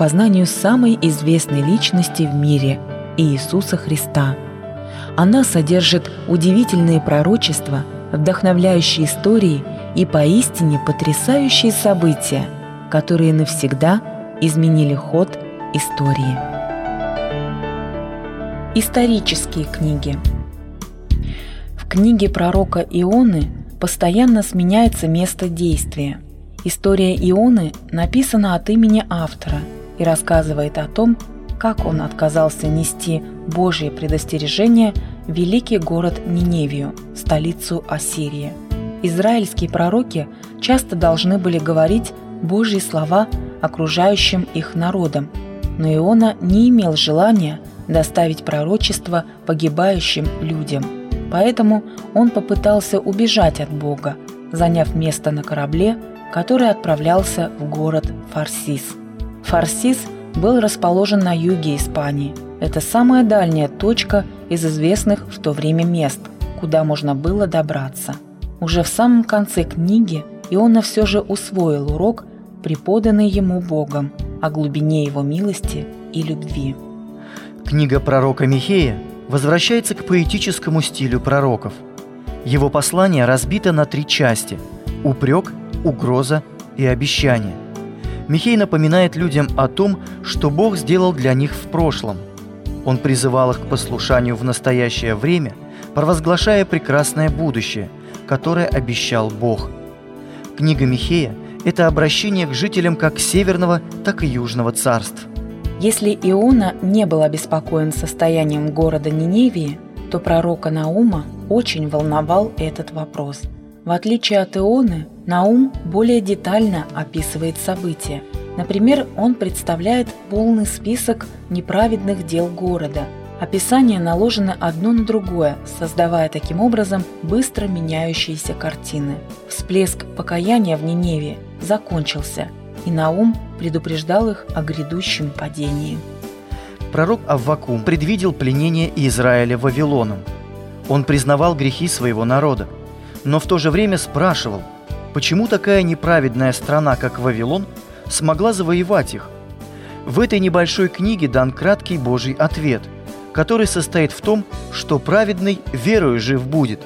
познанию самой известной личности в мире – Иисуса Христа. Она содержит удивительные пророчества, вдохновляющие истории и поистине потрясающие события, которые навсегда изменили ход истории. Исторические книги В книге пророка Ионы постоянно сменяется место действия. История Ионы написана от имени автора и рассказывает о том, как он отказался нести Божье предостережение в великий город Ниневию, столицу Ассирии – израильские пророки часто должны были говорить Божьи слова окружающим их народам, но Иона не имел желания доставить пророчество погибающим людям. Поэтому он попытался убежать от Бога, заняв место на корабле, который отправлялся в город Фарсис. Фарсис был расположен на юге Испании. Это самая дальняя точка из известных в то время мест, куда можно было добраться – уже в самом конце книги Иона все же усвоил урок, преподанный ему Богом, о глубине его милости и любви. Книга пророка Михея возвращается к поэтическому стилю пророков. Его послание разбито на три части – упрек, угроза и обещание. Михей напоминает людям о том, что Бог сделал для них в прошлом. Он призывал их к послушанию в настоящее время, провозглашая прекрасное будущее – которое обещал Бог. Книга Михея – это обращение к жителям как Северного, так и Южного царств. Если Иона не был обеспокоен состоянием города Ниневии, то пророка Наума очень волновал этот вопрос. В отличие от Ионы, Наум более детально описывает события. Например, он представляет полный список неправедных дел города – Описания наложены одно на другое, создавая таким образом быстро меняющиеся картины. Всплеск покаяния в Ниневе закончился, и Наум предупреждал их о грядущем падении. Пророк Аввакум предвидел пленение Израиля Вавилоном. Он признавал грехи своего народа, но в то же время спрашивал, почему такая неправедная страна, как Вавилон, смогла завоевать их. В этой небольшой книге дан краткий Божий ответ – который состоит в том, что праведный верою жив будет.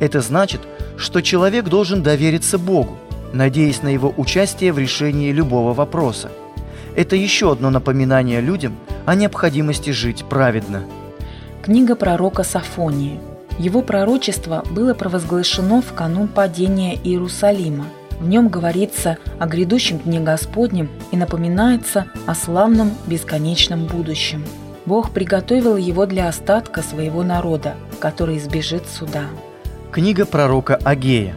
Это значит, что человек должен довериться Богу, надеясь на его участие в решении любого вопроса. Это еще одно напоминание людям о необходимости жить праведно. Книга пророка Сафонии. Его пророчество было провозглашено в канун падения Иерусалима. В нем говорится о грядущем Дне Господнем и напоминается о славном бесконечном будущем – Бог приготовил его для остатка своего народа, который избежит суда. Книга пророка Агея.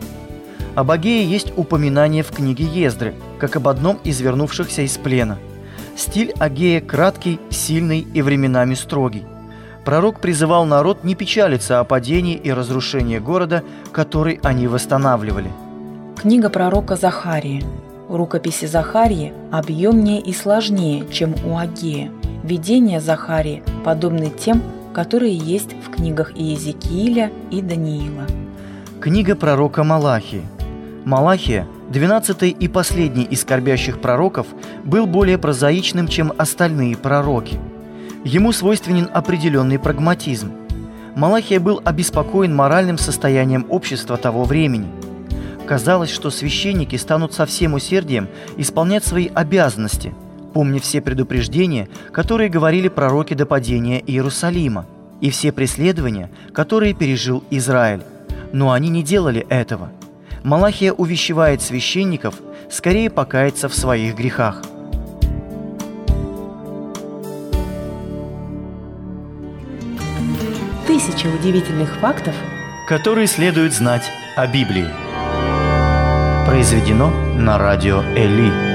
Об Агее есть упоминание в книге Ездры, как об одном из вернувшихся из плена. Стиль Агея краткий, сильный и временами строгий. Пророк призывал народ не печалиться о падении и разрушении города, который они восстанавливали. Книга пророка Захарии. Рукописи Захарии объемнее и сложнее, чем у Агея – Видения Захарии подобны тем, которые есть в книгах Иезекииля и Даниила. Книга пророка Малахии. Малахия, 12 и последний из скорбящих пророков, был более прозаичным, чем остальные пророки. Ему свойственен определенный прагматизм. Малахия был обеспокоен моральным состоянием общества того времени. Казалось, что священники станут со всем усердием исполнять свои обязанности – помня все предупреждения, которые говорили пророки до падения Иерусалима, и все преследования, которые пережил Израиль. Но они не делали этого. Малахия увещевает священников скорее покаяться в своих грехах. Тысяча удивительных фактов, которые следует знать о Библии. Произведено на радио Эли.